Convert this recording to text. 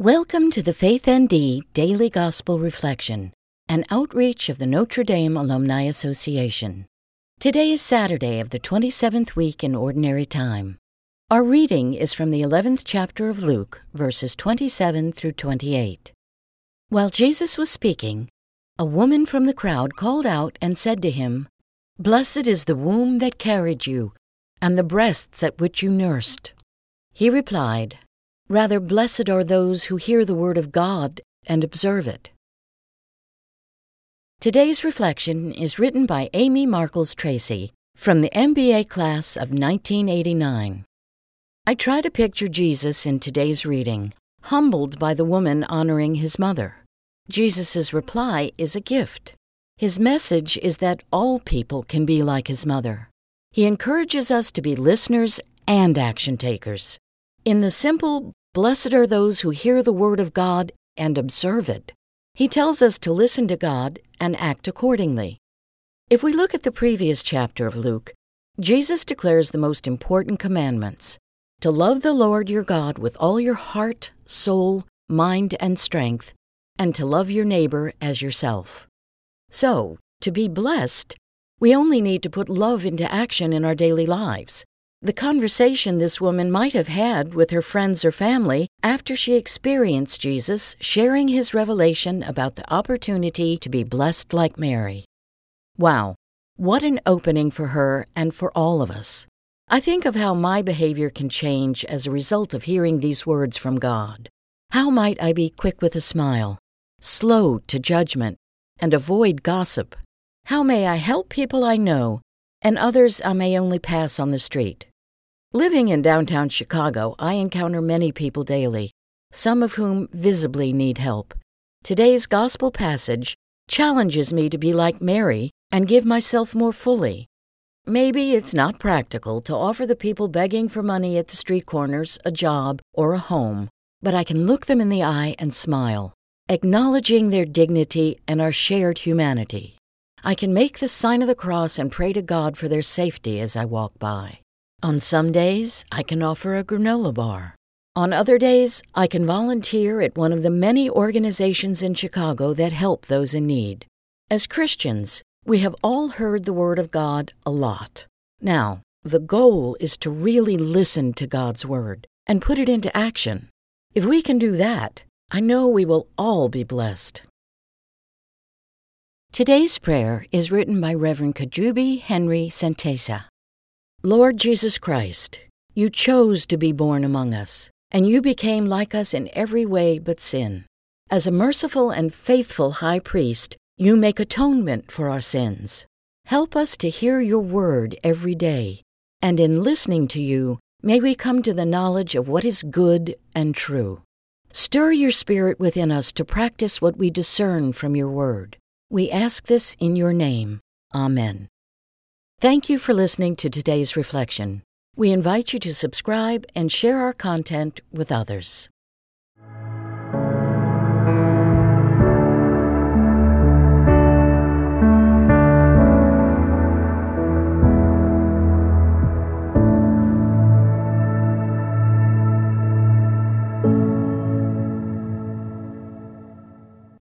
Welcome to the Faith ND Daily Gospel Reflection, an outreach of the Notre Dame Alumni Association. Today is Saturday of the 27th week in Ordinary Time. Our reading is from the 11th chapter of Luke, verses 27 through 28. While Jesus was speaking, a woman from the crowd called out and said to him, Blessed is the womb that carried you, and the breasts at which you nursed. He replied, Rather, blessed are those who hear the word of God and observe it. Today's reflection is written by Amy Markles Tracy from the MBA class of 1989. I try to picture Jesus in today's reading, humbled by the woman honoring his mother. Jesus' reply is a gift. His message is that all people can be like his mother. He encourages us to be listeners and action takers. In the simple Blessed are those who hear the word of God and observe it. He tells us to listen to God and act accordingly. If we look at the previous chapter of Luke, Jesus declares the most important commandments to love the Lord your God with all your heart, soul, mind, and strength, and to love your neighbor as yourself. So, to be blessed, we only need to put love into action in our daily lives. The conversation this woman might have had with her friends or family after she experienced Jesus sharing his revelation about the opportunity to be blessed like Mary. Wow, what an opening for her and for all of us. I think of how my behavior can change as a result of hearing these words from God. How might I be quick with a smile, slow to judgment, and avoid gossip? How may I help people I know and others I may only pass on the street? Living in downtown Chicago, I encounter many people daily, some of whom visibly need help. Today's gospel passage challenges me to be like Mary and give myself more fully. Maybe it's not practical to offer the people begging for money at the street corners a job or a home, but I can look them in the eye and smile, acknowledging their dignity and our shared humanity. I can make the sign of the cross and pray to God for their safety as I walk by. On some days, I can offer a granola bar. On other days, I can volunteer at one of the many organizations in Chicago that help those in need. As Christians, we have all heard the Word of God a lot. Now, the goal is to really listen to God's Word and put it into action. If we can do that, I know we will all be blessed. Today's prayer is written by Reverend Kajubi Henry Santesa. Lord Jesus Christ, you chose to be born among us, and you became like us in every way but sin. As a merciful and faithful high priest, you make atonement for our sins. Help us to hear your word every day, and in listening to you, may we come to the knowledge of what is good and true. Stir your spirit within us to practice what we discern from your word. We ask this in your name. Amen. Thank you for listening to today's reflection. We invite you to subscribe and share our content with others.